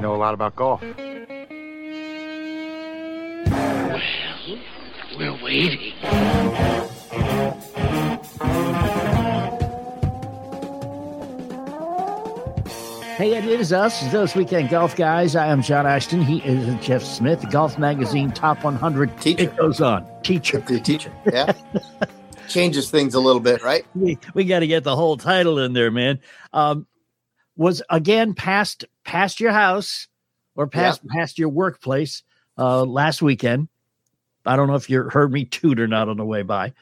Know a lot about golf. Well, We're waiting. Hey, it is us, those weekend golf guys. I am John Ashton. He is Jeff Smith, Golf Magazine Top 100. Teacher. It goes on. Teacher. The teacher. Yeah. Changes things a little bit, right? We, we got to get the whole title in there, man. Um, was again past past your house or past past your workplace uh, last weekend. I don't know if you heard me toot or not on the way by.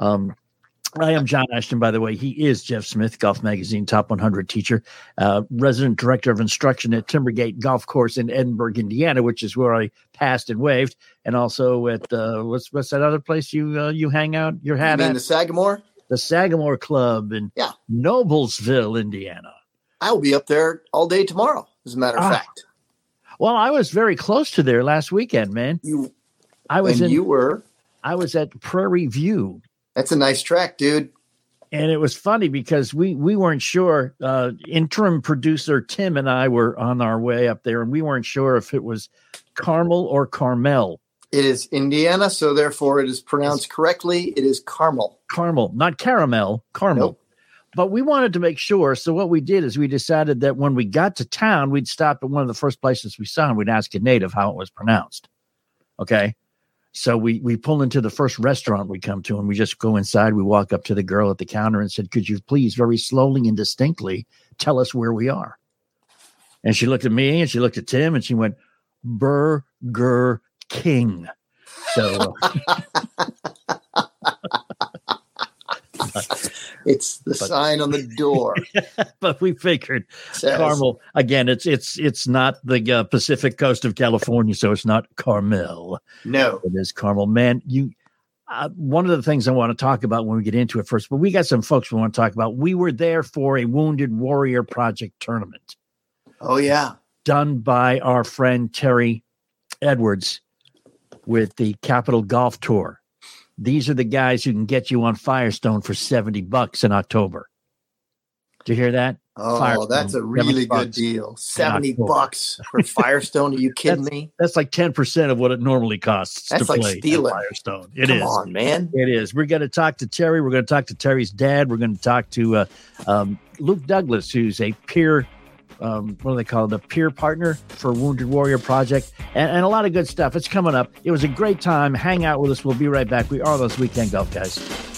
Um, I am John Ashton, by the way. He is Jeff Smith, Golf Magazine Top 100 teacher, uh, resident director of instruction at Timbergate Golf Course in Edinburgh, Indiana, which is where I passed and waved, and also at uh, what's what's that other place you uh, you hang out? Your You hat at the Sagamore? the Sagamore Club in Yeah. Noblesville, Indiana. I will be up there all day tomorrow, as a matter of Ah. fact. Well, I was very close to there last weekend, man. You I was and in you were. I was at Prairie View. That's a nice track, dude. and it was funny because we we weren't sure uh interim producer tim and i were on our way up there and we weren't sure if it was carmel or carmel It is Indiana, so therefore it is pronounced correctly. It is Carmel. carmel not caramel carmel Nope. But we wanted to make sure so what we did is we decided that when we got to town we'd stop at one of the first places we saw and we'd ask a native how it was pronounced okay? So we we pull into the first restaurant we come to and we just go inside. We walk up to the girl at the counter and said could you please very slowly and distinctly tell us where we are? And she looked at me and she looked at tim and she went burger king. So It's the But- sign on the door. but we figured Says, Carmel again. It's it's it's not the uh, Pacific coast of California, so it's not Carmel. No. It is Carmel. Man, you. Uh, one of the things I want to talk about when we get into it first, but we got some folks we want to talk about. We were there for a Wounded Warrior Project tournament Oh yeah. done by our friend Terry Edwards with the Capital Golf Tour. These are the guys who can get you on Firestone for 70 bucks in October. Did you hear that? Oh, Firestone, that's a really good deal. Seventy bucks for Firestone. Are you kidding me? That's like 10% of what it normally costs That's to like play stealing. Firestone. It is. Come on, man. It is. We're going to talk to Terry. We're going to talk to Terry's dad. We're going to talk to uh, um, Luke Douglas, who's a peer, um, what do they call it? A peer partner for Wounded Warrior Project, and, and a lot of good stuff. It's coming up. It was a great time. Hang out with us. We'll be right back. We are those weekend golf guys.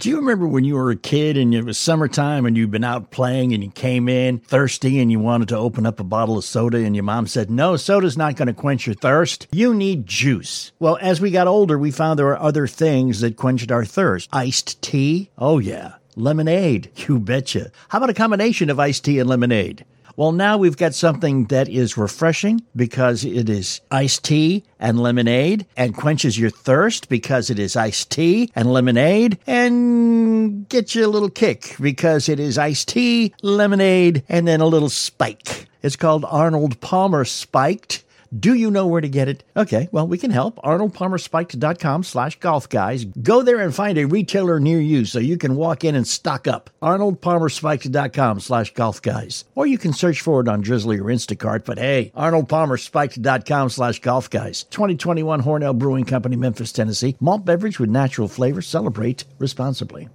Do you remember when you were a kid and it was summertime and you'd been out playing and you came in thirsty and you wanted to open up a bottle of soda and your mom said, No, soda's not going to quench your thirst. You need juice. Well, as we got older, we found there were other things that quenched our thirst. Iced tea? Oh, yeah. Lemonade? You betcha. How about a combination of iced tea and lemonade? Well, now we've got something that is refreshing because it is iced tea and lemonade and quenches your thirst because it is iced tea and lemonade and gets you a little kick because it is iced tea, lemonade, and then a little spike. It's called Arnold Palmer Spiked. Do you know where to get it? Okay, well, we can help. ArnoldPalmerSpiked.com slash golf guys. Go there and find a retailer near you so you can walk in and stock up. ArnoldPalmerSpiked.com slash golf guys. Or you can search for it on Drizly or Instacart. But hey, ArnoldPalmerSpiked.com slash golf guys. 2021 Hornell Brewing Company, Memphis, Tennessee. Malt beverage with natural flavor. Celebrate responsibly.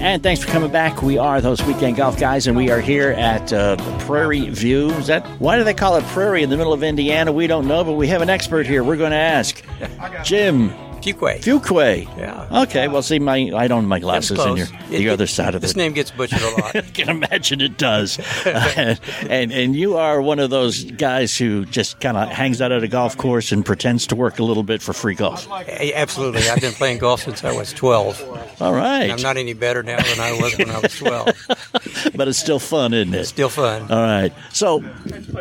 And thanks for coming back. We are those weekend golf guys, and we are here at uh, Prairie View. Is that why do they call it Prairie in the middle of Indiana? We don't know, but we have an expert here. We're going to ask Jim. Fuquay. Fuquay. Yeah. Okay. Well, see, my I don't have my glasses in your, the it- other side of This the. name gets butchered a lot. I can imagine it does. and and you are one of those guys who just kind of hangs out at a golf course and pretends to work a little bit for free golf. A- Absolutely. I've been playing golf since I was 12. All right. I'm not any better now than I was when I was 12. but it's still fun, isn't it? Still fun. All right. So,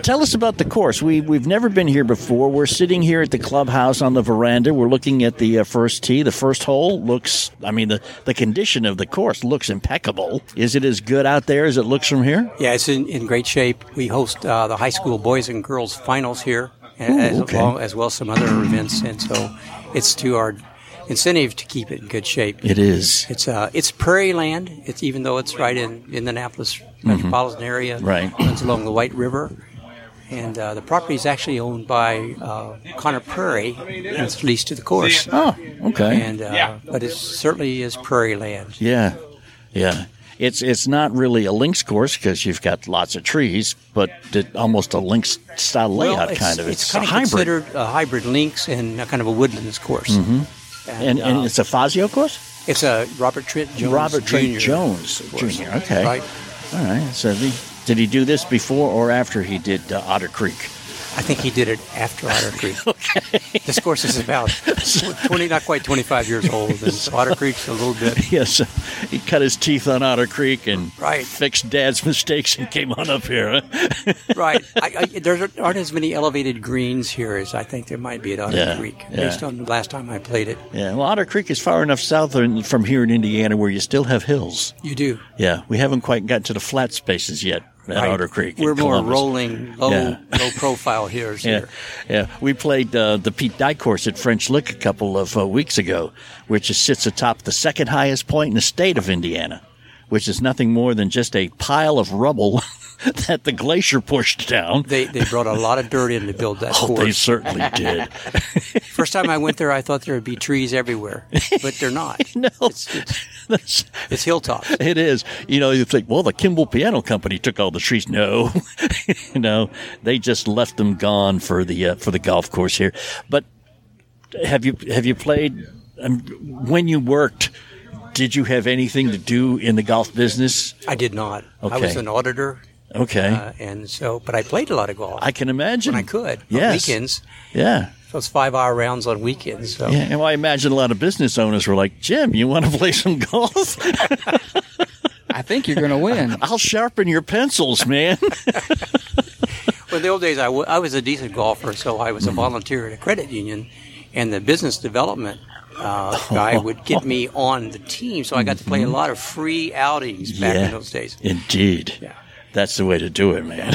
tell us about the course. We we've never been here before. We're sitting here at the clubhouse on the veranda. We're looking at the uh, first tee. The first hole looks. I mean, the the condition of the course looks impeccable. Is it as good out there as it looks from here? Yeah, it's in, in great shape. We host uh, the high school boys and girls finals here, as, okay. well, as well as some other events, and so it's to our incentive to keep it in good shape. It is. It's uh, it's prairie land. It's even though it's right in in the Indianapolis metropolitan area, Mm-hmm. Right. Runs along the White River, and uh, the property is actually owned by uh, Conner Prairie, and it's leased to the course. Oh, okay. And uh, but it certainly is prairie land. Yeah, yeah. It's it's not really a links course because you've got lots of trees, but it, almost a links style layout it's, kind of. It's, It's, kind a of hybrid, considered a hybrid links and a kind of a woodlands course. Mm-hmm. and, and uh, it's a Fazio course. it's a Robert Trent Jones. Robert Trent Jr. Jones course. Jr. Okay, Right. all right. So he, did he do this before or after he did uh, Otter Creek? I think he did it after Otter Creek. okay. This course is about 20, not quite 25 years old, and Otter Creek's a little bit. Yes, he cut his teeth on Otter Creek and Right. fixed Dad's mistakes and came on up here. huh? Right. I, I, there aren't as many elevated greens here as I think there might be at Otter Yeah, Creek, yeah. based on the last time I played it. yeah, well, Otter Creek is far enough south from here in Indiana where you still have hills. You do. Yeah, we haven't quite got to the flat spaces yet at Right. Otter Creek. We're more Columbus. rolling, low, Yeah. low profile hitters Yeah, here. yeah. We played uh, the Pete Dye course at French Lick a couple of uh, weeks ago, which is, sits atop the second highest point in the state of Indiana, which is nothing more than just a pile of rubble that the glacier pushed down. They, they brought a lot of dirt in to build that Oh, they certainly did. First time I went there, I thought there would be trees everywhere, but they're not. no, It's, it's, it's hilltops. it is. You know, you think, well, the Kimball Piano Company took all the trees. No, no, they just left them gone for the uh, for the golf course here. But have you have you played um, when you worked? Did you have anything to do in the golf business? I did not. I was an auditor, Okay, uh, and so, but I played a lot of golf I can imagine. when I could. Yes. On weekends. Yeah. So it's five hour rounds on weekends. So Yeah, and well, I imagine a lot of business owners were like, "Jim, you want to play some golf? I think you're going to win. I'll sharpen your pencils, man." Well, in the old days, I, w- I was a decent golfer, so I was a volunteer at a credit union, and the business development uh, guy would get me on the team, so I got to play a lot of free outings back yeah, in those days. indeed. Yeah. That's the way to do it, man.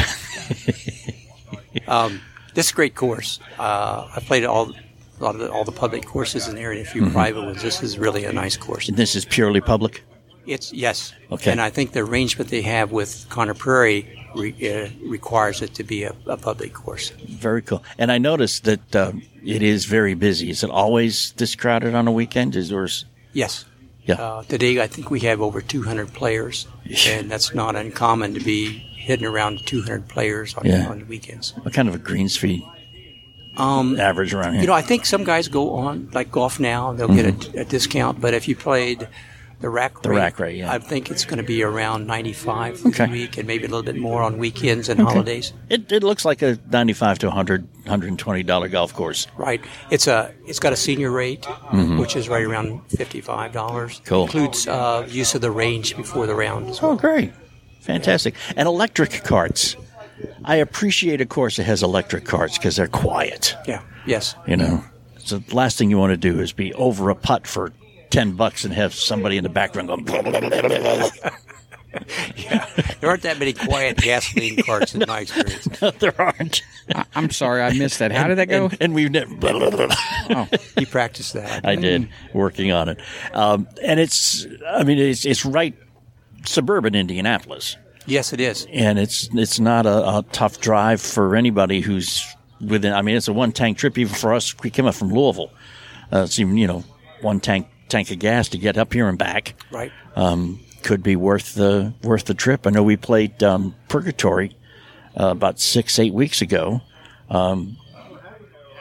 Um, this is a great course. Uh, I played all a lot of the, all the public courses in there, and a few private ones. This is really a nice course. And this is purely public. It's yes, Okay. and I think the arrangement they have with Conner Prairie re, uh, requires it to be a, a public course. Very cool. And I noticed that um, it is very busy. Is it always this crowded on a weekend? Is yours? Yes. Yeah. Uh, today, I think we have over 200 players, and that's not uncommon to be hitting around 200 players on, Yeah. on the weekends. What kind of a greens fee Um, average around here? you know, I think some guys go on like GolfNow; they'll get a, a discount. But if you played the rack The rate, rack rate, yeah. I think it's going to be around 95 for Okay. the week, and maybe a little bit more on weekends and holidays. it, it looks like a 95 to 100 120 dollar golf course. Right. It's a it's got a senior rate, which is right around fifty five dollars. Mm-hmm. Cool. Includes uh, use of the range before the round. as Oh, great. Fantastic. And electric carts. I appreciate a course that has electric carts because they're quiet. Yeah. Yes. You know, so the last thing you want to do is be over a putt for 10 bucks and have somebody in the background going, blah, blah, blah, blah, blah, blah. There aren't that many quiet gasoline carts in my experience. there aren't. I, I'm sorry, I missed that. How did that go? And, and we've never. Blah, blah, blah, blah. You practiced that. I did working on it, um, and it's. I mean, it's it's right suburban Indianapolis, Yes, it is. and it's it's not a, a tough drive for anybody who's within. I mean, it's a one tank trip even for us. We came up from Louisville. Uh, it's even you know one tank tank of gas to get up here and back. Right. um, could be worth the worth the trip. I know we played um, Purgatory uh, about six eight weeks ago. Um,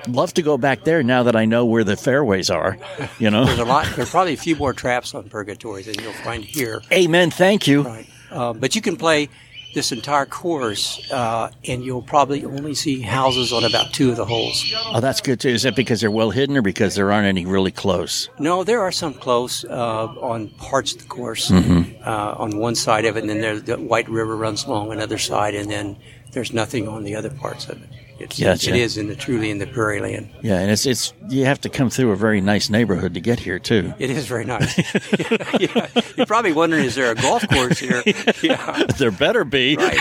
love to go back there now that I know where the fairways are. You know. There's a lot. There's probably a few more traps on Purgatory than you'll find here. Amen. Thank you. Right. Uh, but you can play this entire course, uh, and you'll probably only see houses on about two of the holes. Oh, that's good too. Is that because they're well hidden or because there aren't any really close? No, there are some close uh, on parts of the course Mm-hmm. uh, on one side of it, and then there's the White River runs along another side, and then there's nothing on the other parts of it. It's, Gotcha. It is in the truly in the prairie land. Yeah, and it's it's you have to come through a very nice neighborhood to get here too. It is very nice. yeah. You're probably wondering, is there a golf course here? Yeah. There better be. Right.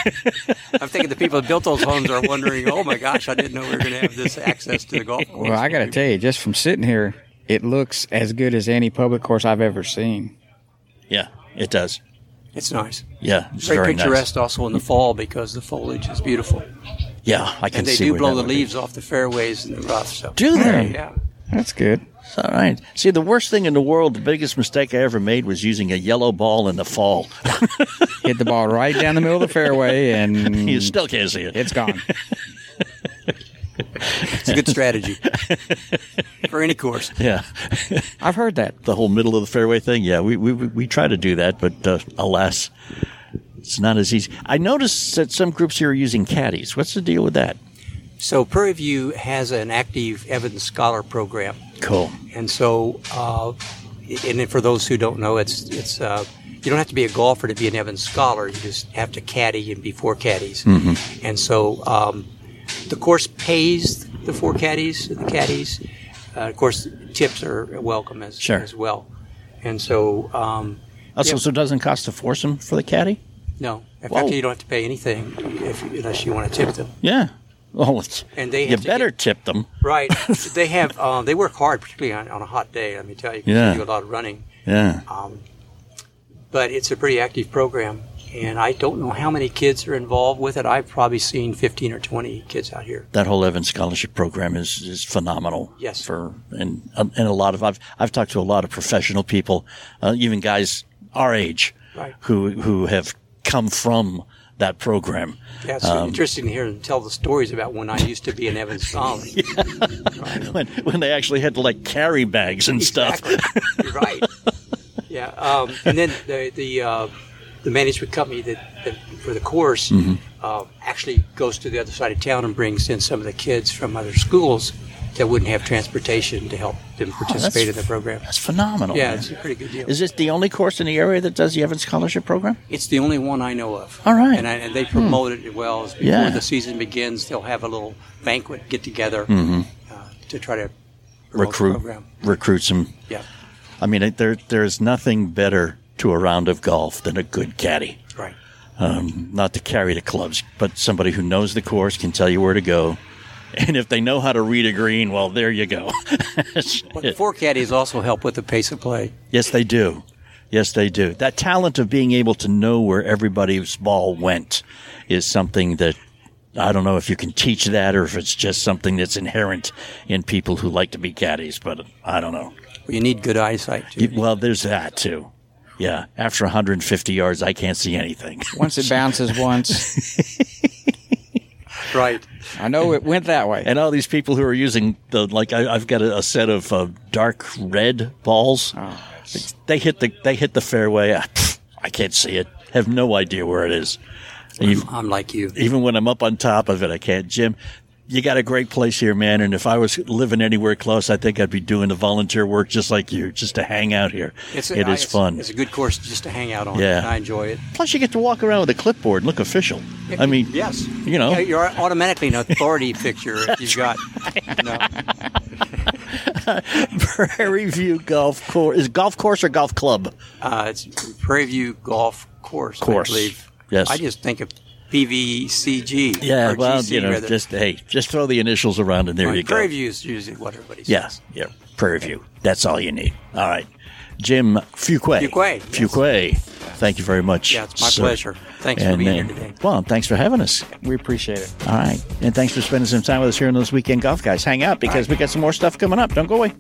I'm thinking the people that built those homes are wondering, oh my gosh, I didn't know we were going to have this access to the golf course. Well, I got to tell you, just from sitting here, it looks as good as any public course I've ever seen. Yeah, it does. It's nice. Yeah, it's Very, very, picturesque nice. also in the fall because the foliage is beautiful. Yeah, I can see it. And they see do blow the would be. leaves off the fairways and the rough. So. Do they? Yeah. That's good. It's all right. See, the worst thing in the world, the biggest mistake I ever made was using a yellow ball in the fall. Hit the ball right down the middle of the fairway, and you still can't see it. it's gone. It's a good strategy for any course. yeah, I've heard that. the whole middle of the fairway thing. Yeah, we we, we try to do that, but uh, alas, it's not as easy. I noticed that some groups here are using caddies. What's the deal with that? So Prairie View has an active Evans Scholar program. Cool. And so, uh, and for those who don't know, it's it's uh, you don't have to be a golfer to be an Evans scholar. You just have to caddy and be forecaddies. Mm-hmm. And so, um, the course pays the forecaddies, the caddies. Uh, of course, tips are welcome as Sure. as well. And so, um, Oh, so, Yeah. so it doesn't cost a foursome for the caddy? No, in Whoa. fact, you don't have to pay anything if unless you want to tip them. Yeah. Oh, it's, And they you have to better get- tip them. Right. they have. Um, they work hard, particularly on, on a hot day. Let me tell you, Yeah. They do a lot of running. Yeah. Um, but it's a pretty active program. And I don't know how many kids are involved with it. I've probably seen 15 or 20 kids out here. that whole Evans scholarship program is, is phenomenal. Yes. For and and a lot of I've I've talked to a lot of professional people, uh, even guys our age, Right. who who have come from that program. Yeah, it's Um, interesting to hear them tell the stories about when I used to be an Evans scholar. When when they actually had to like carry bags and stuff. Exactly. You're right. Yeah. Um, and then the the uh, the management company that, that for the course Mm-hmm. uh, actually goes to the other side of town and brings in some of the kids from other schools that wouldn't have transportation to help them participate in the program. That's phenomenal. Yeah, man. it's a pretty good deal. Is this the only course in the area that does the Evans scholarship program? It's the only one I know of. All right. Hmm. And, I, and they promote it well. As before Yeah. the season begins, they'll have a little banquet get together uh, to try to Mm-hmm. Recruit recruit some. Yeah, I mean, there there's nothing better to a round of golf than a good caddy. right. not to carry the clubs, but somebody who knows the course can tell you where to go. And if they know how to read a green, well, there you go. But forecaddies also help with the pace of play. yes, they do. Yes, they do. That talent of being able to know where everybody's ball went is something that I don't know if you can teach that or if it's just something that's inherent in people who like to be caddies, but I don't know. You need good eyesight too. You- Well, there's that too. Yeah, after 150 yards, I can't see anything. Once it bounces once, right. I know it went that way. And all these people who are using the like, I, I've got a, a set of uh, dark red balls. they hit the they hit the fairway. I, pff, I can't see it. Have no idea where it is. And you- I'm like you. even when I'm up on top of it, I can't. Jim, you got a great place here, man. And if I was living anywhere close, I think I'd be doing the volunteer work just like you, just to hang out here. It's It is it's- fun. It's a good course just to hang out on. Yeah. I enjoy it. Plus, you get to walk around with a clipboard and look official. I mean, Yes. you know. Yeah, you're automatically an authority picture if you've got. No, Prairie View Golf Course is golf course or golf club? uh, it's Prairie View Golf Course. Course. I believe. Yes. I just think of PVCG. Yeah, or well, GC you know, rather. just hey, just throw the initials around and there Right, you go. Prairie View is usually what everybody says. Yeah, yeah, Prairie View. That's all you need. All right, Jim Fuquay. Fuquay, yes. Fuquay. Thank you very much. Yeah, it's my sir. pleasure. Thanks for being uh, here today. Well, thanks for having us. We appreciate it. All right, and thanks for spending some time with us here on those weekend golf guys. Hang out because we got some more stuff coming up. Don't go away.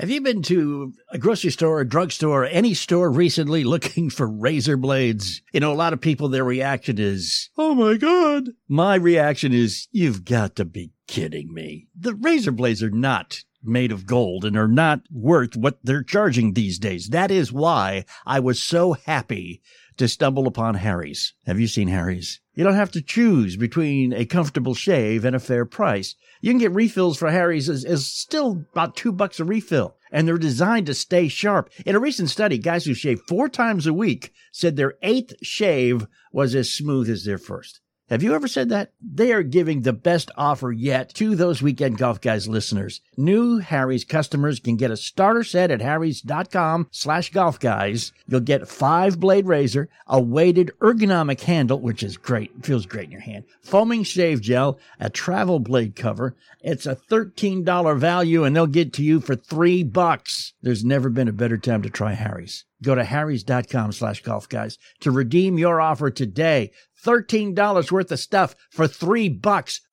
Have you been to a grocery store, a drugstore, any store recently looking for razor blades? You know, a lot of people, their reaction is, Oh my God. My reaction is, You've got to be kidding me. The razor blades are not made of gold and are not worth what they're charging these days. That is why I was so happy to stumble upon Harry's. Have you seen Harry's? You don't have to choose between a comfortable shave and a fair price. You can get refills for Harry's as, as still about two bucks a refill, and they're designed to stay sharp. In a recent study, guys who shave four times a week said their eighth shave was as smooth as their first. Have you ever said that? They are giving the best offer yet to those Weekend Golf Guys listeners. New Harry's customers can get a starter set at harrys.com slash golf guys. You'll get five blade razor, a weighted ergonomic handle, which is great. Feels great in your hand. Foaming shave gel, a travel blade cover. It's a $13 value and they'll get to you for three bucks. There's never been a better time to try Harry's. Go to harrys.com slash golf guys to redeem your offer today. $13 worth of stuff for three bucks.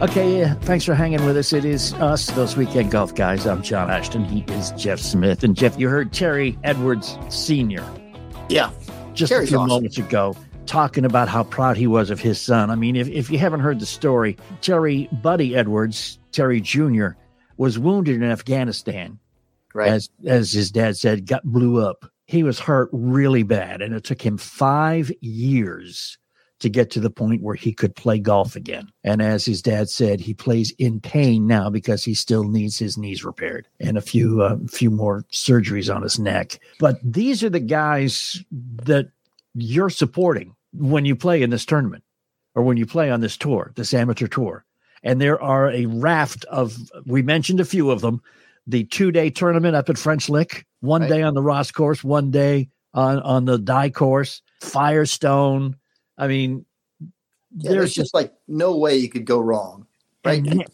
Okay, thanks for hanging with us. It is us, those weekend golf guys. I'm John Ashton. He is Jeff Smith. And Jeff, you heard Terry Edwards Sr. Yeah. just Terry's a few awesome. moments ago talking about how proud he was of his son. I mean, if, if you haven't heard the story, Terry Buddy Edwards, Terry Jr., was wounded in Afghanistan Right. as as his dad said, got blew up. He was hurt really bad, and it took him five years to get to the point where he could play golf again. And as his dad said, he plays in pain now because he still needs his knees repaired and a few uh, few more surgeries on his neck. But these are the guys that you're supporting when you play in this tournament or when you play on this tour, this amateur tour. And there are a raft of, we mentioned a few of them, the two day tournament up at French Lick, one Right. day on the Ross course, one day on, on the Dye course, Firestone. I mean, Yeah, there's there's just like no way you could go wrong. Right. and,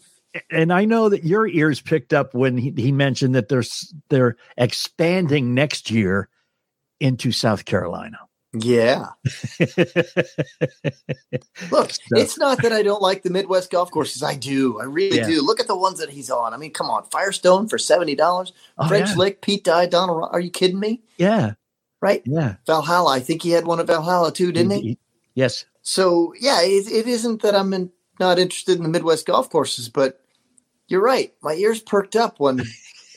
and I know that your ears picked up when he, he mentioned that they're they're expanding next year into South Carolina. Yeah. Look, So- it's not that I don't like the Midwest golf courses. I do. I really Yeah. do. Look at the ones that he's on. I mean, come on. Firestone for $70. Oh, French yeah. Lick, Pete Dye, Donald. Are you kidding me? Yeah, Right. yeah. Valhalla. I think he had one of Valhalla too, didn't he? Yes. So, yeah, it, it isn't that I'm in, not interested in the Midwest golf courses, but you're right. My ears perked up when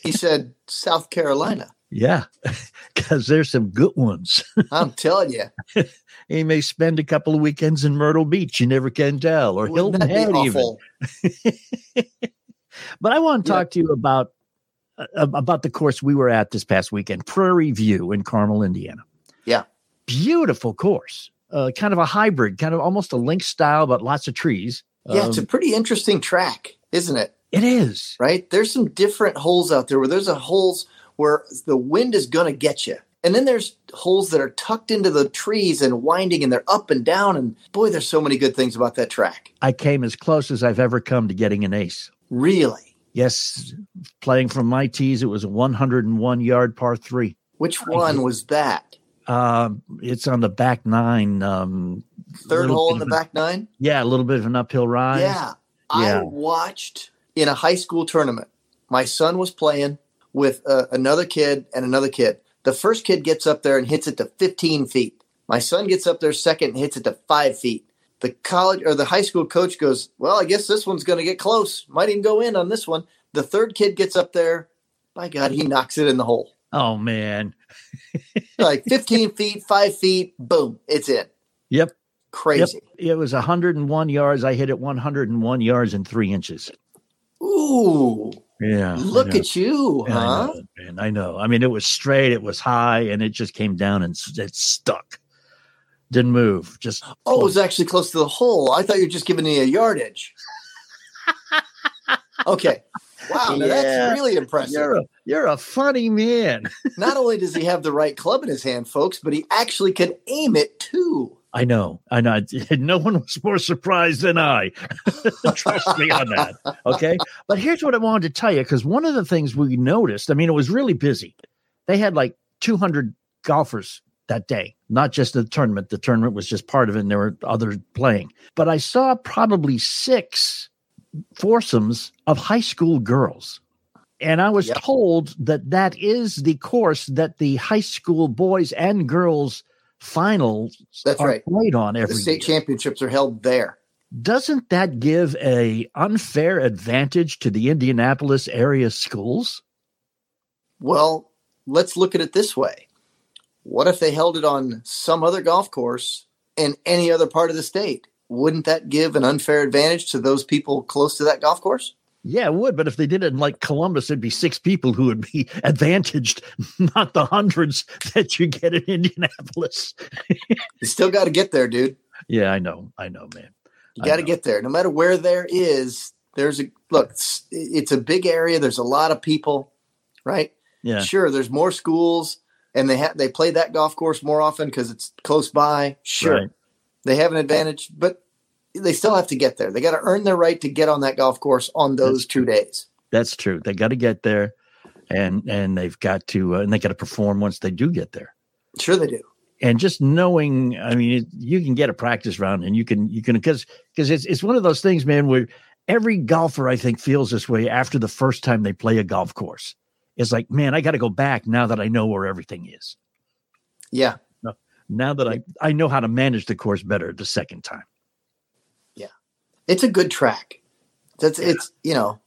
he said South Carolina. Yeah, because there's some good ones. I'm telling you. he may spend a couple of weekends in Myrtle Beach. You never can tell, or Wouldn't Hilton Head even. But I want to Yeah. talk to you about uh, about the course we were at this past weekend, Prairie View in Carmel, Indiana. Yeah. beautiful course. Uh, kind of a hybrid, kind of almost a link style, but lots of trees. Yeah, it's a Um, pretty interesting track, isn't it? it is. right? There's some different holes out there where there's a holes where the wind is going to get you. And then there's holes that are tucked into the trees and winding and they're up and down. And boy, there's so many good things about that track. I came as close as I've ever come to getting an ace. Really? Yes, playing from my tees, it was a 101 yard par three. Which one was that? Um, it's on the back nine. Um, Third hole in the an- back nine? Yeah, a little bit of an uphill rise. Yeah. I watched in a high school tournament. My son was playing with uh, another kid and another kid. The first kid gets up there and hits it to 15 feet. My son gets up there second and hits it to five feet. The college or the high school coach goes, Well, I guess this one's going to get close. Might even go in on this one. The third kid gets up there. By God, he knocks it in the hole. Oh man. Like 15 feet, five feet, boom, it's in. Yep. Crazy. Yep. It was 101 yards. I hit it 101 yards and three inches. Ooh, Yeah. look at you, I huh? know, man. I know. I mean, it was straight, it was high, and it just came down and it stuck. Didn't move. Just Oh, it was actually close to the hole. I thought you were just giving me a yardage. okay. Wow, Yeah. that's really impressive. you're a you're a funny man. Not only does he have the right club in his hand, folks, but he actually can aim it too. I know. I know. No one was more surprised than I. Trust me on that. Okay. But here's what I wanted to tell you because one of the things we noticed, I mean, it was really busy. They had like 200 golfers that day, not just the tournament. The tournament was just part of it, and there were others playing. But I saw probably six foursomes of high school girls. And I was Yep. told that that is the course that the high school boys and girls finals That's are right. played on The every state year. championships are held there. Doesn't that give a unfair advantage to the Indianapolis area schools? Well, let's look at it this way. What if they held it on some other golf course in any other part of the state? Wouldn't that give an unfair advantage to those people close to that golf course? Yeah, it would. But if they did it in like Columbus, it'd be six people who would be advantaged, not the hundreds that you get in Indianapolis. You still got to get there, dude. Yeah, I know. I know, man. You got to get there. No matter where there is, there's a look, it's, it's a big area. There's a lot of people, right? Yeah. Sure, there's more schools and they have they play that golf course more often because it's close by. Sure. Right. They have an advantage, but they still have to get there. They got to earn their right to get on that golf course on those That's two days. That's true. They got to get there, and and they've got to uh, and they got to perform once they do get there. Sure, they do. and just knowing i mean it, you can get a practice round and you can you can because because it's, it's one of those things man where every golfer i think feels this way after the first time they play a golf course it's like man i got to go back now that i know where everything is Yeah. now that i i know how to manage the course better the second time It's a good track. That's it's you know,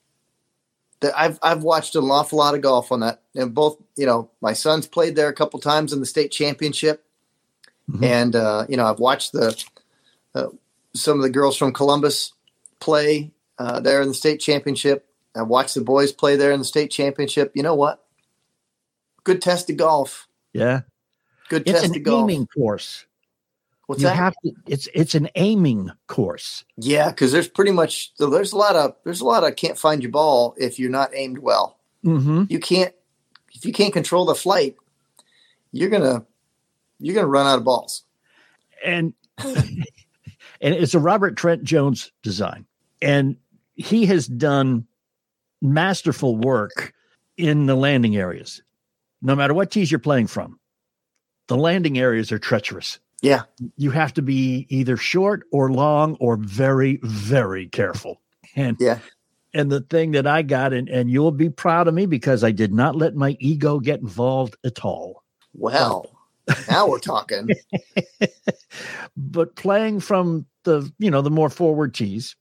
that I've I've watched an awful lot of golf on that, and both you know my son's played there a couple times in the state championship, Mhm. and uh, you know I've watched the uh, some of the girls from Columbus play uh, there in the state championship. I watched the boys play there in the state championship. You know what? Good test of golf. yeah Good it's test an of golf. aiming course What's you that? have to it's it's an aiming course yeah, because there's pretty much there's a lot of there's a lot of can't find your ball if you're not aimed well. mm-hmm. you can't if you can't control the flight you're gonna you're gonna run out of balls and and it's a Robert Trent Jones design, and he has done masterful work in the landing areas. No matter what tees you're playing from, the landing areas are treacherous. Yeah You have to be either short or long or very, very careful. And Yeah. and the thing that I got, and, and you'll be proud of me because I did not let my ego get involved at all. well now we're talking but playing from the you know the more forward tees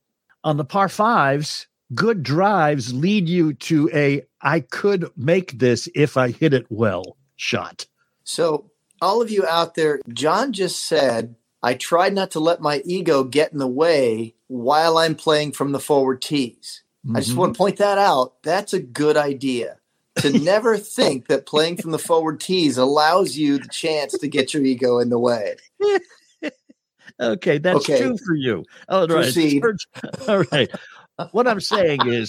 on the par fives good drives lead you to a i could make this if i hit it well shot so all of you out there john just said i tried not to let my ego get in the way while i'm playing from the forward tees. I just want to mm-hmm. point that out. That's a good idea. To never think that playing from the forward tees allows you the chance to get your ego in the way. Okay that's Okay. true for you. All right Proceed. all right. What i'm saying is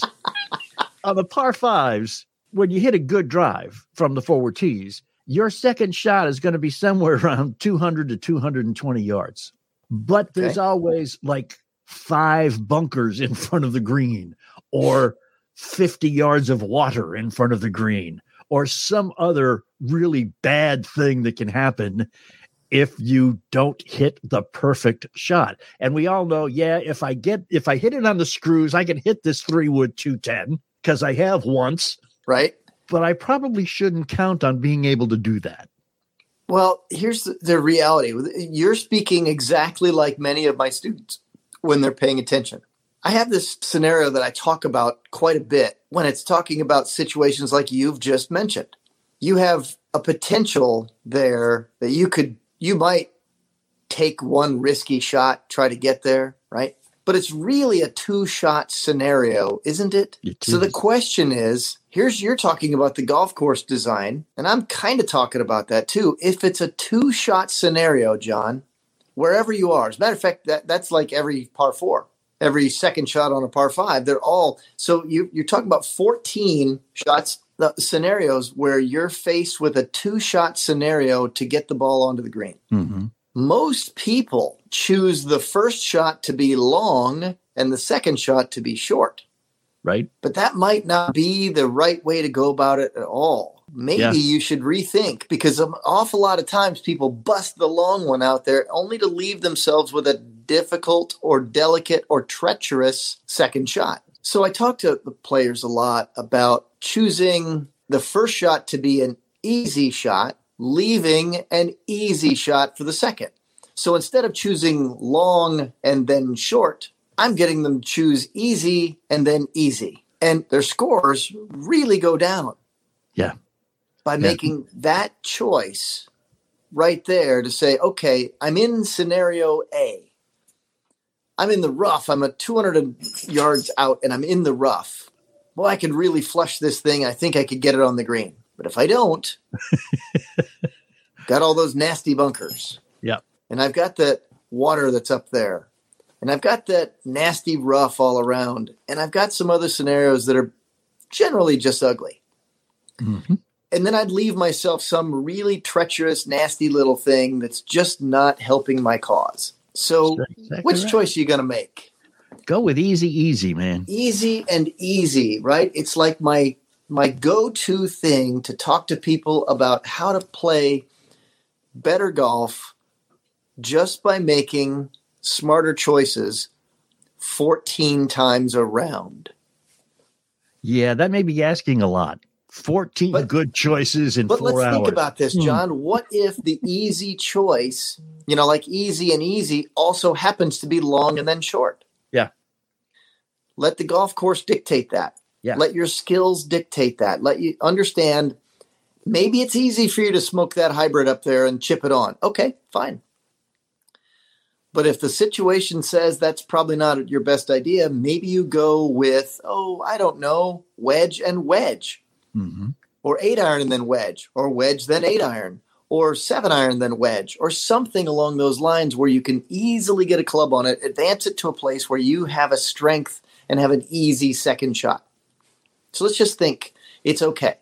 on the par fives when you hit a good drive from the forward tees your second shot is going to be somewhere around 200 to 220 yards but there's Okay. always like five bunkers in front of the green or 50 yards of water in front of the green or some other really bad thing that can happen if you don't hit the perfect shot. And we all know, yeah, if I get if I hit it on the screws, I can hit this three wood 210 because I have once, right but I probably shouldn't count on being able to do that. Well, here's the, the reality. You're speaking exactly like many of my students when they're paying attention. I have this scenario that I talk about quite a bit when it's talking about situations like you've just mentioned. You have a potential there that you could, you might take one risky shot, try to get there, right? But it's really a two shot scenario, isn't it? It So the question is here's you're talking about the golf course design, and I'm kind of talking about that too. If it's a two shot scenario, John, wherever you are. As a matter of fact, that, that's like every par four, every second shot on a par five. They're all so you, you're talking about 14 shots uh, scenarios where you're faced with a two shot scenario to get the ball onto the green. Mm-hmm. Most people choose the first shot to be long and the second shot to be short. Right. But that might not be the right way to go about it at all. Maybe Yeah. you should rethink because an awful lot of times people bust the long one out there only to leave themselves with a difficult or delicate or treacherous second shot. So I talk to the players a lot about choosing the first shot to be an easy shot, leaving an easy shot for the second. So instead of choosing long and then short, I'm getting them to choose easy and then easy. And their scores really go down Yeah. by making that choice right there to say, okay, I'm in scenario A. I'm in the rough. I'm a 200 yards out and I'm in the rough. Well, I can really flush this thing. I think I could get it on the green. But if I don't, got all those nasty bunkers Yeah. and I've got that water that's up there, and I've got that nasty rough all around, and I've got some other scenarios that are generally just ugly. Mm-hmm. And then I'd leave myself some really treacherous, nasty little thing that's just not helping my cause. So, exactly which right. choice are you going to make? Go with easy, easy, man. easy and easy right it's like my my go-to thing to talk to people about how to play better golf just by making smarter choices 14 times around Yeah, that may be asking a lot. 14 But- good choices in but four let's hours. think about this Hmm. john what if the easy choice you know like easy and easy also happens to be long and then short Yeah. let the golf course dictate that Yeah. let your skills dictate that let you understand maybe it's easy for you to smoke that hybrid up there and chip it on okay fine but if the situation says that's probably not your best idea maybe you go with oh i don't know wedge and wedge Mhm. or eight iron and then wedge, or wedge then eight iron, or seven iron then wedge, or something along those lines where you can easily get a club on it, advance it to a place where you have a strength and have an easy second shot. So let's just think it's okay.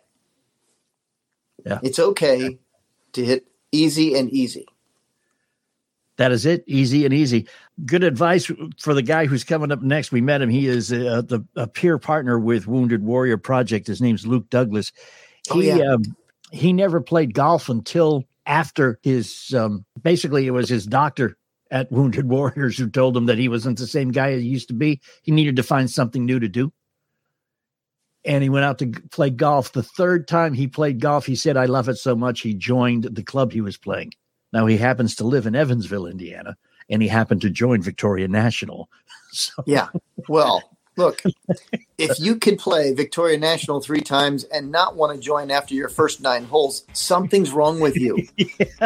Yeah. It's okay to hit easy and easy. That is it. Easy and easy. Good advice for the guy who's coming up next. We met him. He is uh, the a peer partner with Wounded Warrior Project. His name's Luke Douglas. He Oh, yeah. um, he never played golf until after his um, basically it was his doctor at Wounded Warriors who told him that he wasn't the same guy he used to be. He needed to find something new to do. And he went out to play golf. The third time he played golf, he said, I love it so much. He joined the club he was playing. Now he happens to live in Evansville, Indiana, and he happened to join Victoria National. So Yeah. Well, look, if you can play Victoria National three times and not want to join after your first nine holes, something's wrong with you.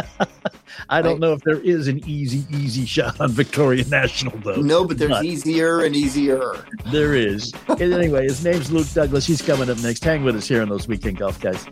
I don't Right. know if there is an easy, easy shot on Victoria National, though. No, but there's But easier and easier. there is. And anyway, his name's Luke Douglas. He's coming up next. Hang with us here on those weekend golf guys.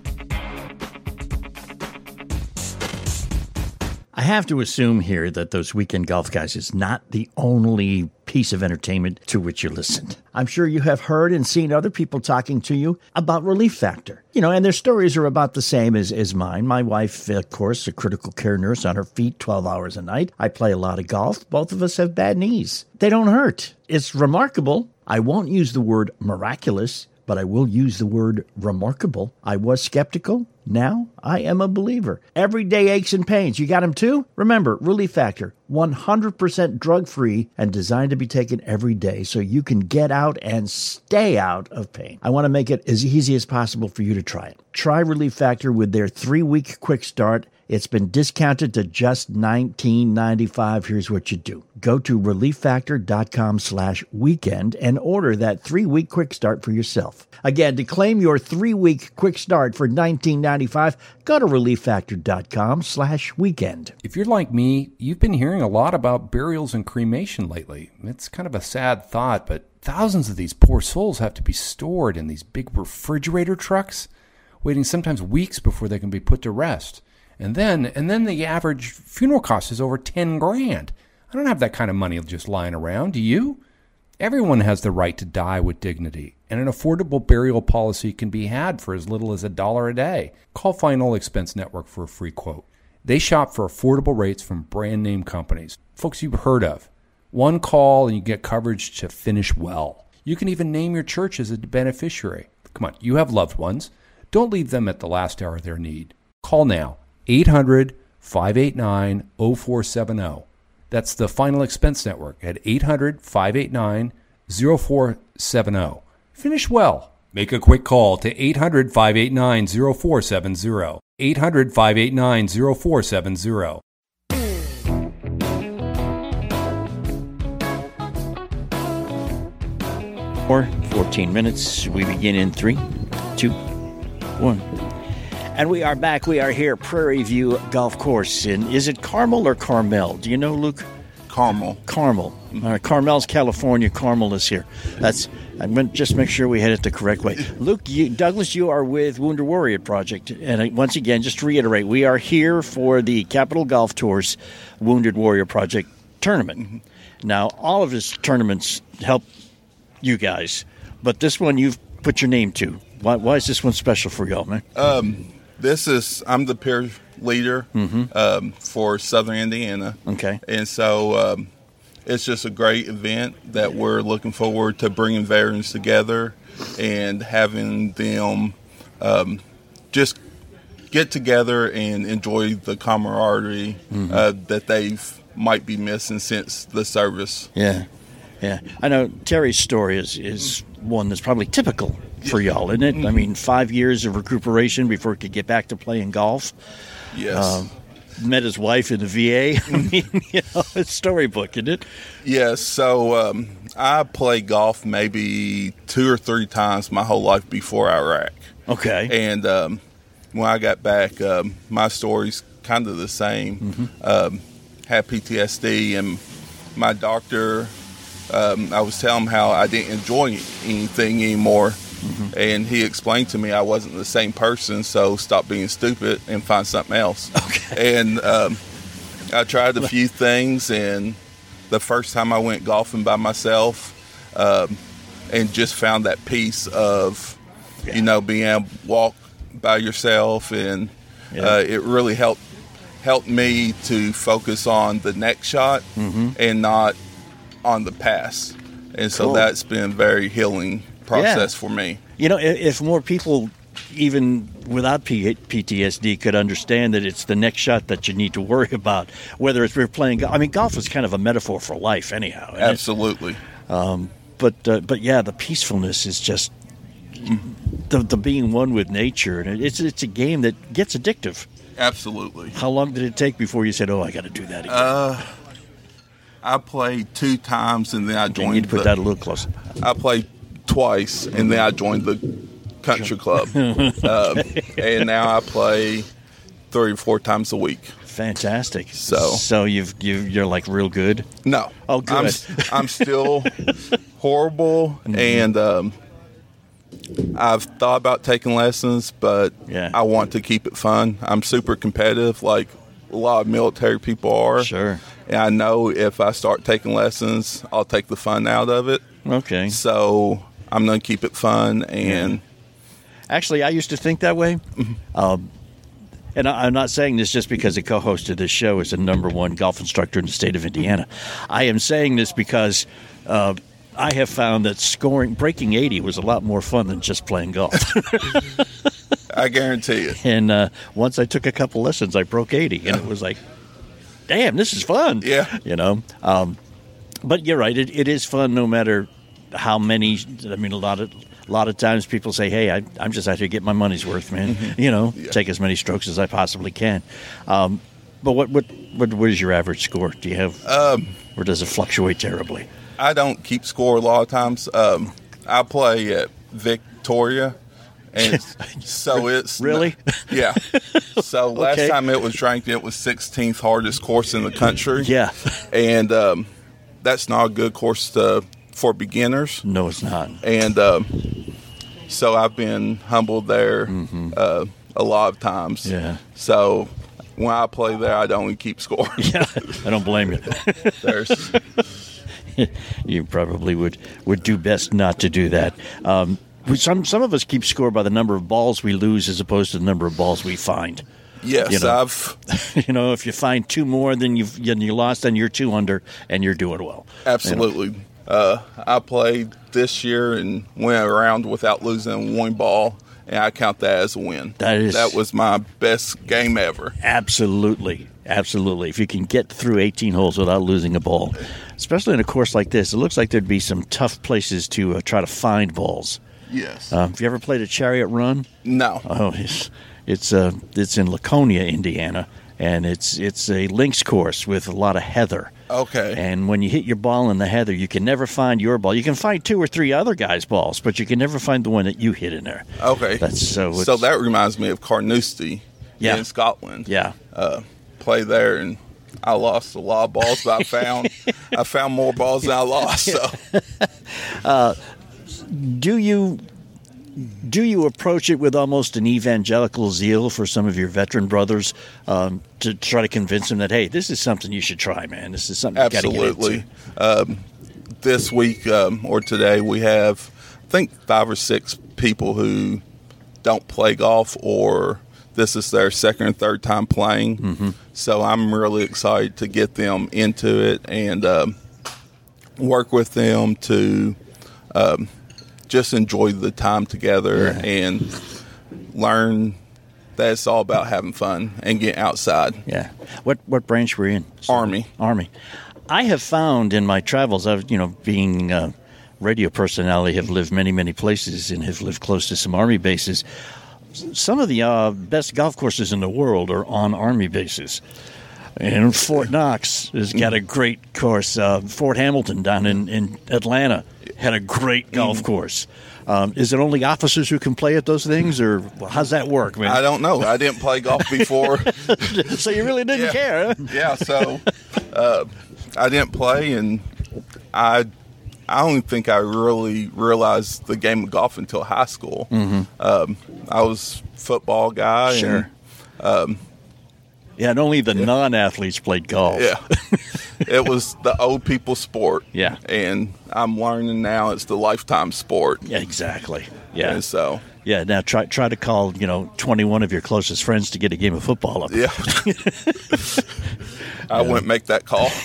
I have to assume here that those weekend golf guys is not the only piece of entertainment to which you listened. I'm sure you have heard and seen other people talking to you about Relief Factor. You know, and their stories are about the same as, as mine. My wife, of course, a critical care nurse on her feet 12 hours a night. I play a lot of golf. Both of us have bad knees. They don't hurt. It's remarkable. I won't use the word miraculous but I will use the word remarkable. I was skeptical. Now I am a believer. Everyday aches and pains. You got them too? Remember, Relief Factor, 100% drug free and designed to be taken every day so you can get out and stay out of pain. I want to make it as easy as possible for you to try it. Try Relief Factor with their three week quick start. It's been discounted to just $19.95. Here's what you do. Go to relieffactor.com slash weekend and order that three week quick start for yourself. Again, to claim your three week quick start for $19.95, go to relieffactor.com slash weekend. If you're like me, you've been hearing a lot about burials and cremation lately. It's kind of a sad thought, but thousands of these poor souls have to be stored in these big refrigerator trucks, waiting sometimes weeks before they can be put to rest. And then and then the average funeral cost is over 10 grand. I don't have that kind of money just lying around, do you? Everyone has the right to die with dignity, and an affordable burial policy can be had for as little as a dollar a day. Call Final Expense Network for a free quote. They shop for affordable rates from brand name companies, folks you've heard of. One call and you get coverage to finish well. You can even name your church as a beneficiary. Come on, you have loved ones. Don't leave them at the last hour of their need. Call now 800 589 0470. That's the Final Expense Network at 800 589 0470. Finish well. Make a quick call to 800 589 0470. 800 589 0470. Or 14 minutes. We begin in three, two, one. And we are back. We are here, Prairie View Golf Course. In is it Carmel or Carmel? Do you know, Luke? Carmel. Carmel. All right, Carmel's California. Carmel is here. That's. I'm going to just make sure we head it the correct way. Luke, you, Douglas, you are with Wounded Warrior Project, and once again, just to reiterate, we are here for the Capital Golf Tours Wounded Warrior Project tournament. Now, all of his tournaments help you guys, but this one you've put your name to. Why, why is this one special for y'all, man? Um, this is I'm the peer leader um, for Southern Indiana. Okay. and so um, it's just a great event that we're looking forward to bringing veterans together and having them um, just get together and enjoy the camaraderie uh, that they've might be missing since the service. Yeah, yeah. I know Terry's story is is one that's probably typical for y'all, isn't it? I mean, five years of recuperation before he could get back to playing golf. Yes. Um, met his wife in the VA. I mean, you know, it's storybook, isn't it? Yes, so um, I played golf maybe two or three times my whole life before Iraq. Okay. And um, when I got back, um, my story's kind of the same. Um, had PTSD, and my doctor, um, I was telling him how I didn't enjoy anything anymore. And he explained to me I wasn't the same person, so stop being stupid and find something else. Okay. And um, I tried a few things, and the first time I went golfing by myself, um, and just found that piece of, you know, being able to walk by yourself, and Yeah. uh, it really helped helped me to focus on the next shot and not on the pass. And so Cool. that's been a very healing process for me. You know, if more people, even without P- PTSD, could understand that it's the next shot that you need to worry about, whether it's we're playing. I mean, golf is kind of a metaphor for life, anyhow. Absolutely. Um, but uh, but yeah, the peacefulness is just the, the being one with nature, and it's it's a game that gets addictive. Absolutely. How long did it take before you said, "Oh, I got to do that again"? Uh, I played two times and then I joined. you need to put the- that a little closer. I played twice and then I joined the country club, um, and now I play three or four times a week. Fantastic. So- so you've you you're like real good. No. Oh, good. I'm, I'm still horrible, and um, I've thought about taking lessons, but Yeah. I want to keep it fun. I'm super competitive, like a lot of military people are. Sure. And I know if I start taking lessons, I'll take the fun out of it. Okay. So I'm going to keep it fun and. Actually, I used to think that way. Um, and I, I'm not saying this just because the co-host of this show is the number one golf instructor in the state of Indiana. I am saying this because uh, I have found that scoring, breaking 80 was a lot more fun than just playing golf. I guarantee it. and uh, once I took a couple lessons, I broke 80, and it was like, damn, this is fun. Yeah. You know? Um, but you're right. It, it is fun no matter how many. I mean, a lot of. A lot of times people say, "Hey, I, I'm just out here to get my money's worth, man. You know, take as many strokes as I possibly can." Um, but what, what what what is your average score? Do you have, Um, or does it fluctuate terribly? I don't keep score a lot of times. Um, I play at Victoria, and so it's Really? yeah. So last Okay. time it was ranked, it was 16th hardest course in the country. Yeah. and um, that's not a good course to, for beginners. No, it's not. And um, so I've been humbled there uh, a lot of times. Mm-hmm. Yeah. So when I play there, I don't keep score. Yeah, I don't blame you. There's you probably would would do best not to do that. Um, we- some some of us keep score by the number of balls we lose as opposed to the number of balls we find. yes, You know. I've you know, if you find two more than you've than you lost, then you're two under, and you're doing well. absolutely. Uh, I played this year and went around without losing one ball, and I count that as a win. That is- that was my best game ever. Absolutely, absolutely. If you can get through 18 holes without losing a ball, especially in a course like this, it looks like there'd be some tough places to uh, try to find balls. Yes. Uh, have you ever played a chariot run? no. Oh, it's it's uh, it's in Laconia, Indiana, and it's it's a links course with a lot of heather. Okay. And when you hit your ball in the heather, you can never find your ball. You can find two or three other guys' balls, but you can never find the one that you hit in there. Okay. That's so. so that reminds me of Carnoustie Yeah. in Scotland. Yeah. Uh, play there and I lost a lot of balls, but I found I found more balls than I lost. So do you do you approach it with almost an evangelical zeal for some of your veteran brothers um, to try to convince them that hey, this is something you should try, man. This is something you get absolutely. Um, this week um, or today we have I think five or six people who don't play golf or this is their second or third time playing. Mm-hmm. So I'm really excited to get them into it and um, work with them to um, just enjoy the time together Yeah. and learn that it's all about having fun and getting outside. Yeah. What what branch were you in? Army. Army. I have found in my travels, I've you know being uh, radio personality, have lived many many places and have lived close to some army bases. Some of the uh, best golf courses in the world are on army bases. And Fort Knox has got a great course. Uh, Fort Hamilton down in, in Atlanta had a great golf course. Um, is it only officers who can play at those things, or how's that work, man? I don't know. I didn't play golf before. so you really didn't Yeah. care, huh? yeah, so uh, I didn't play, and I I don't think I really realized the game of golf until high school. Um, I was football guy. Sure. Yeah, and only the non-athletes played golf. Yeah. it was the old people sport. Yeah. And I'm learning now it's the lifetime sport. Yeah, exactly. Yeah, And so, yeah. Now try try to call you know twenty one of your closest friends to get a game of football up. yeah. I wouldn't make that call.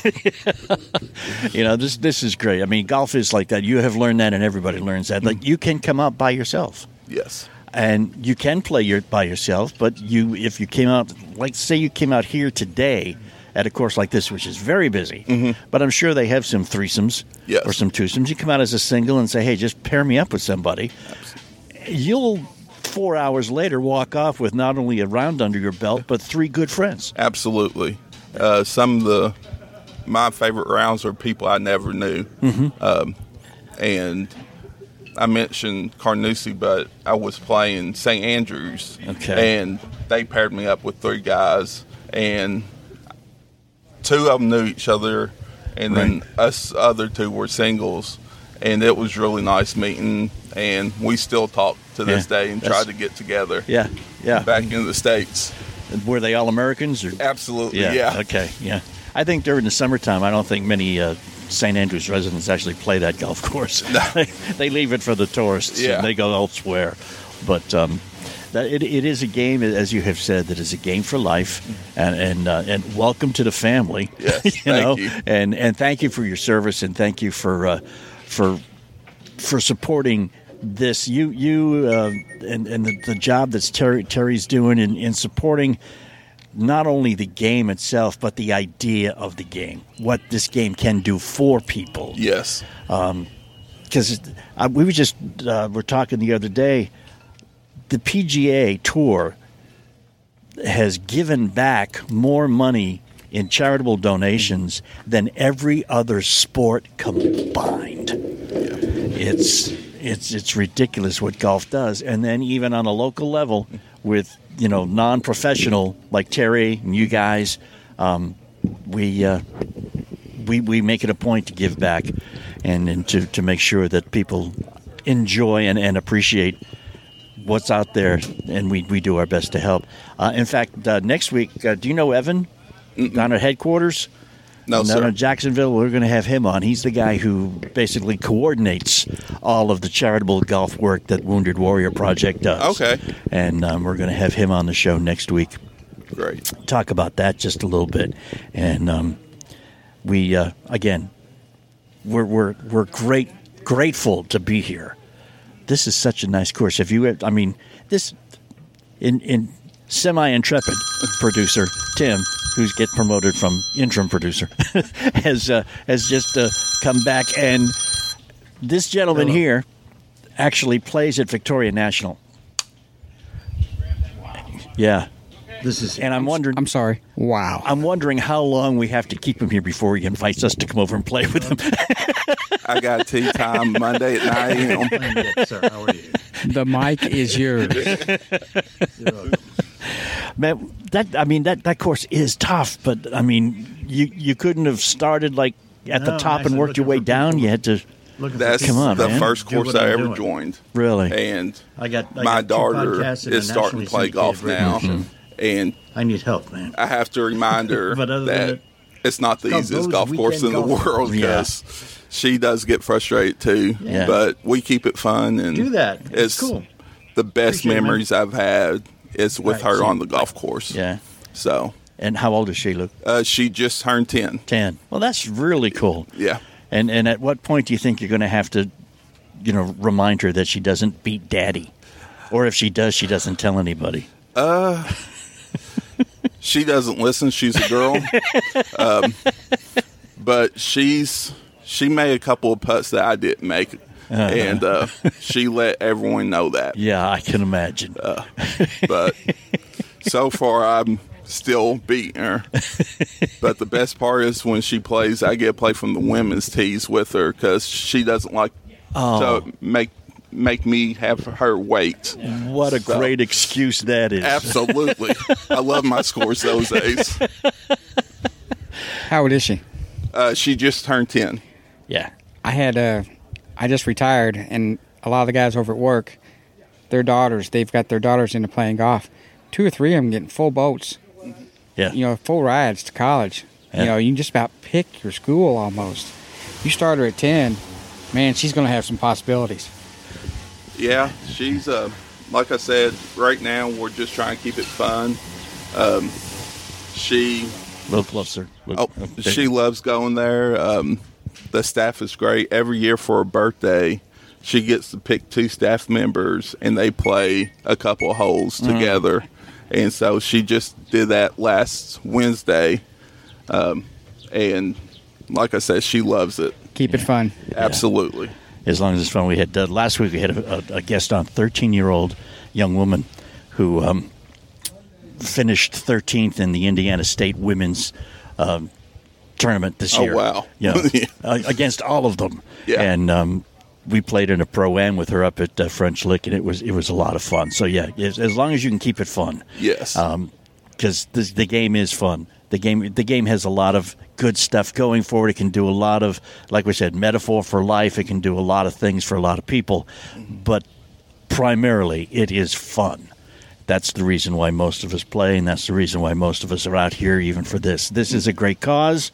You know this this is great. I mean, golf is like that. You have learned that, and everybody learns that. Like you can come out by yourself, yes. and you can play your by yourself. But you, if you came out, like say you came out here today at a course like this, which is very busy, mm-hmm. but I'm sure they have some threesomes Yes. or some twosomes. You come out as a single and say, "Hey, just pair me up with somebody." Absolutely. You'll four hours later walk off with not only a round under your belt, but three good friends. Absolutely. Uh, some of the my favorite rounds are people I never knew, um, and I mentioned Carnoustie, but I was playing St. Andrews, Okay. and they paired me up with three guys, and two of them knew each other, and then us other two were singles, and it was really nice meeting, and we still talk to this Yeah, day and try to get together. Yeah, yeah. Back in the states, Were they all Americans or? absolutely, yeah. Okay. Yeah. I think during the summertime, I don't think many uh, St. Andrews residents actually play that golf course. they leave it for the tourists Yeah. and they go elsewhere. But um, that, it, it is a game, as you have said, that is a game for life. And and, uh, and welcome to the family. Yes, you thank know, you. and and thank you for your service and thank you for uh, for for supporting this. You you uh, and and the, the job that's Terry Terry's doing in, in supporting not only the game itself, but the idea of the game, what this game can do for people. Yes. Because uh, we were just uh, were talking the other day, the PGA Tour has given back more money in charitable donations than every other sport combined. It's it's it's ridiculous what golf does, and then even on a local level, with you know non-professional like Terry and you guys, um, we uh, we we make it a point to give back, and, and to to make sure that people enjoy and, and appreciate what's out there, and we, we do our best to help. Uh, in fact, uh, next week, uh, do you know Evan down at headquarters? No, no, sir. in Jacksonville, we're going to have him on. He's the guy who basically coordinates all of the charitable golf work that Wounded Warrior Project does. Okay. And um, we're going to have him on the show next week. Great. Talk about that just a little bit. And um, we, uh, again, we're, we're, we're great, grateful to be here. This is such a nice course. Have you, I mean, this, in, in semi intrepid producer Tim, who's get promoted from interim producer, has uh, has just uh, come back, and this gentleman here actually plays at Victoria National. Yeah, This is and I'm wondering. I'm sorry. Wow. I'm wondering how long we have to keep him here before he invites us to come over and play with him. I got tee time Monday at 9 a.m. Yes, sir. How are you? The mic is yours. Man, that I mean that that course is tough, but I mean you you couldn't have started like at the top and worked your way down. You had to Looking That's Come on, the man. first course I I'm ever doing. joined. really. And I got I my got two daughter podcasts and a is starting to play golf now. radio show. And I need help, man. I have to remind her But other than that that, it's not the called easiest golf course in Weekend the Golf. world Yeah. she does get frustrated too. Yeah. But we keep it fun and Do that. It's It's cool. The best Appreciate it, memories I've had is with Right, her see. on the golf course. Yeah. So And how old is she, Luke? uh, she just turned ten. Ten. Well, that's really cool. Yeah. And and at what point do you think you're going to have to, you know, remind her that she doesn't beat Daddy, or if she does, she doesn't tell anybody? Uh. she doesn't listen. She's a girl, um, but she's she made a couple of putts that I didn't make, and uh, she let everyone know that. Yeah, I can imagine. But so far, I'm still beating her. But the best part is when she plays, I get to play from the women's tees with her because she doesn't like to make make me have her wait. what a So- great excuse that is. Absolutely, I love my scores those days. How old is she? Uh, she just turned ten. Yeah. I had uh, I just retired, and a lot of the guys over at work, their daughters, they've got their daughters into playing golf. Two or three of them getting full boats, Yeah. you know, full rides to college. Yeah. You know, you can just about pick your school almost. You start her at ten, man, she's going to have some possibilities. Yeah, she's uh, like I said. Right now, we're just trying to keep it fun. Um, she Luke loves her. Luke- Oh, there- she loves going there. Um, the staff is great. Every year for her birthday, she gets to pick two staff members and they play a couple of holes Mm. together. And so she just did that last Wednesday. Um, and like I said, she loves it. Keep it fun. Absolutely. as long as it's fun. We had uh, last week we had a, a, a guest on, thirteen year old young woman who um, finished thirteenth in the Indiana State women's um, tournament this Oh, year. wow. You know, Yeah. uh, against all of them. Yeah. and um, we played in a pro am with her up at uh, French Lick, and it was it was a lot of fun. So yeah, as, as long as you can keep it fun. Yes. because the, the game is fun. The game the game has a lot of good stuff going for it. It can do a lot of, like we said, metaphor for life. It can do a lot of things for a lot of people, but primarily it is fun. That's the reason why most of us play, and that's the reason why most of us are out here, even for this. This is a great cause,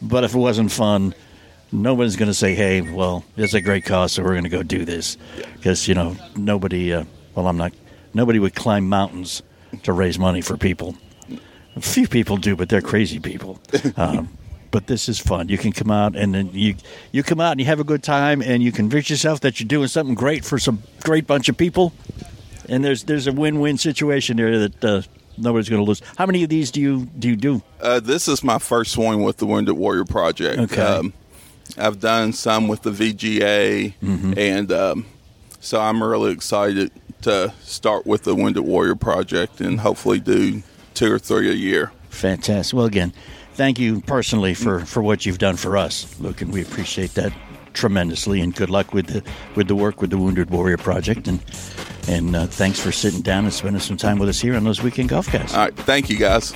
but if it wasn't fun, nobody's going to say, "Hey, well, it's a great cause, so we're going to go do this," because you know nobody. Uh, well, I'm not. Nobody would climb mountains to raise money for people. A few people do, but they're crazy people. Um, but this is fun. You can come out and then you you come out and you have a good time, and you convince yourself that you're doing something great for some great bunch of people. And there's there's a win-win situation there that uh, nobody's going to lose. How many of these do you do you do? Uh, this is my first one with the Wounded Warrior Project. Okay. Um, I've done some with the VGA, Mm-hmm. and um, so I'm really excited to start with the Wounded Warrior Project and hopefully do two or three a year. Fantastic. Well, again, thank you personally for, for what you've done for us, Luke, and we appreciate that tremendously. And good luck with the with the work with the Wounded Warrior Project. And and uh, thanks for sitting down and spending some time with us here on those weekend golf casts. All right, thank you guys.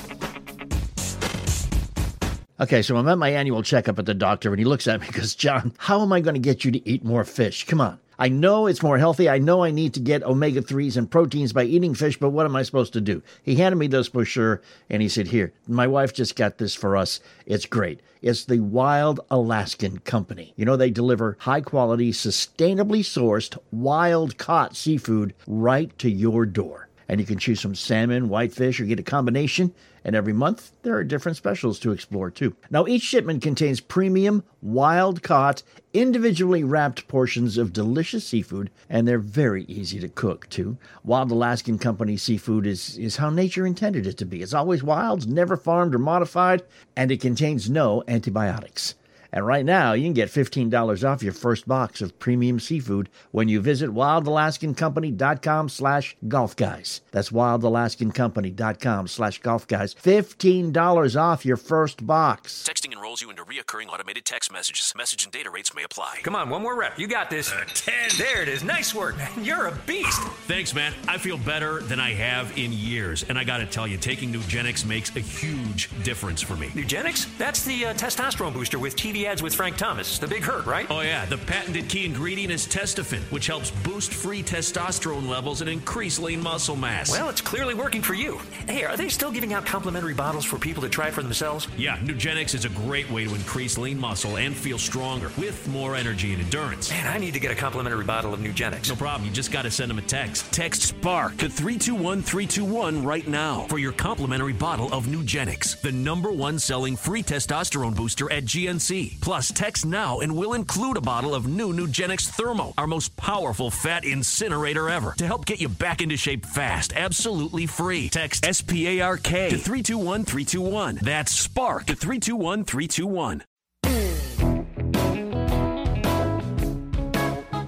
Okay, so I'm at my annual checkup at the doctor, and he looks at me and goes, John, how am I going to get you to eat more fish? Come on. I know it's more healthy. I know I need to get omega 3s and proteins by eating fish, but what am I supposed to do? He handed me this brochure and he said, Here, my wife just got this for us. It's great. It's the Wild Alaskan Company. You know, they deliver high quality, sustainably sourced, wild caught seafood right to your door. And you can choose from salmon, whitefish, or get a combination. And every month, there are different specials to explore too. Now, each shipment contains premium, wild caught, individually wrapped portions of delicious seafood, and they're very easy to cook too. Wild Alaskan Company seafood is, is how nature intended it to be. It's always wild, never farmed or modified, and it contains no antibiotics. And right now, you can get $15 off your first box of premium seafood when you visit wildalaskancompany.com slash golf guys. That's wildalaskancompany.com slash golf guys. $15 off your first box. Texting enrolls you into reoccurring automated text messages. Message and data rates may apply. Come on, one more rep. You got this. Uh, 10. There it is. Nice work, man. You're a beast. Thanks, man. I feel better than I have in years. And I got to tell you, taking Nugenix makes a huge difference for me. Nugenix? That's the uh, testosterone booster with TV ads with Frank Thomas, the big hurt, right? Oh, yeah. The patented key ingredient is Testofen, which helps boost free testosterone levels and increase lean muscle mass. Well, it's clearly working for you. Hey, are they still giving out complimentary bottles for people to try for themselves? Yeah, Nugenix is a great way to increase lean muscle and feel stronger with more energy and endurance. Man, I need to get a complimentary bottle of Nugenix. No problem. You just got to send them a text. Text SPARK to 321 321 right now for your complimentary bottle of Nugenix, the number one selling free testosterone booster at GNC. Plus, text now and we'll include a bottle of new Nugenix Thermo, our most powerful fat incinerator ever, to help get you back into shape fast, absolutely free. Text SPARK to 321 321. That's SPARK to 321 321.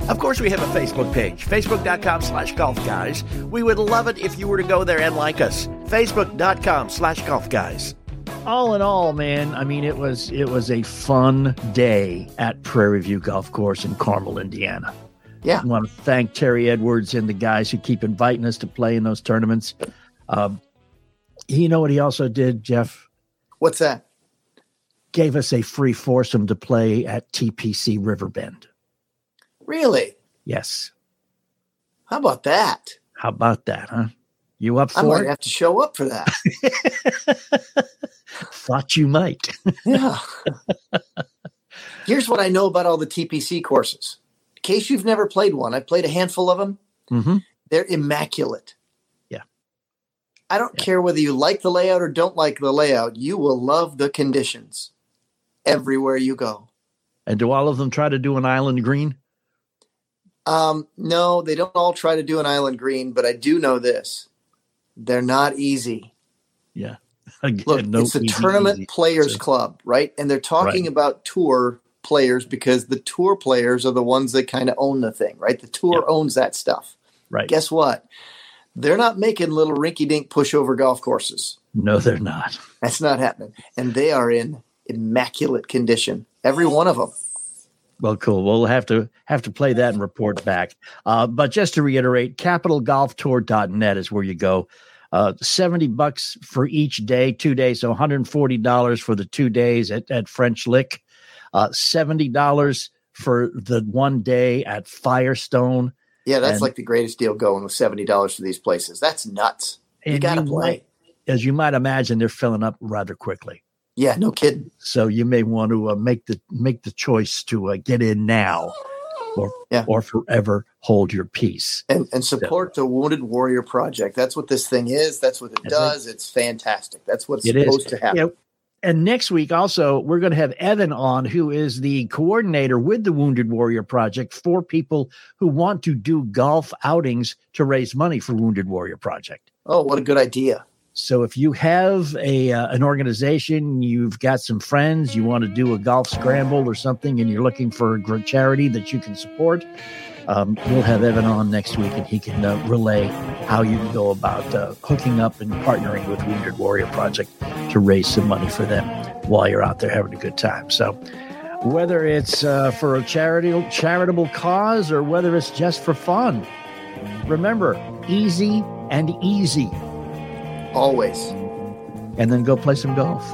Of course, we have a Facebook page, facebook.com slash golf guys. We would love it if you were to go there and like us. Facebook.com slash golf guys. All in all, man, I mean it was it was a fun day at Prairie View Golf Course in Carmel, Indiana. Yeah. I want to thank Terry Edwards and the guys who keep inviting us to play in those tournaments. Um, you know what he also did, Jeff? What's that? Gave us a free foursome to play at TPC Riverbend. Really? Yes. How about that? How about that, huh? You up for I might it? have to show up for that. Thought you might. yeah. Here's what I know about all the TPC courses. In case you've never played one, I've played a handful of them. Mm-hmm. They're immaculate. Yeah. I don't care whether you like the layout or don't like the layout, you will love the conditions everywhere you go. And do all of them try to do an island green? Um, no, they don't all try to do an island green, but I do know this. They're not easy. Yeah. Again, Look, no it's a easy, tournament easy. players club, right? And they're talking Right. about tour players because the tour players are the ones that kind of own the thing, right? The tour owns that stuff. Right. Guess what? They're not making little rinky dink pushover golf courses. No, they're not. That's not happening. And they are in immaculate condition. Every one of them. Well, cool. We'll have to have to play that and report back. Uh, but just to reiterate, capitalgolftour.net is where you go. Uh, 70 bucks for each day, two days, so $140 for the two days at, at French Lick, uh, $70 for the one day at Firestone. Yeah, that's And- like the greatest deal going with $70 for these places. That's nuts. You got to play. might- as you might imagine, they're filling up rather quickly. Yeah, no kidding. So you may want to uh, make the make the choice to uh, get in now, or Yeah. or forever hold your peace. and and support the Wounded Warrior Project. That's what this thing is. That's what it That's does. It's fantastic. That's what's It is. supposed to happen. Yeah. And next week, also, we're going to have Evan on, who is the coordinator with the Wounded Warrior Project for people who want to do golf outings to raise money for Wounded Warrior Project. Oh, what a good idea! So if you have a uh, an organization, you've got some friends, you want to do a golf scramble or something, and you're looking for a charity that you can support, um, we'll have Evan on next week, and he can uh, relay how you can go about uh, hooking up and partnering with Wounded Warrior Project to raise some money for them while you're out there having a good time. So whether it's uh, for a charity charitable cause or whether it's just for fun, remember easy and easy Always. and then go play some golf.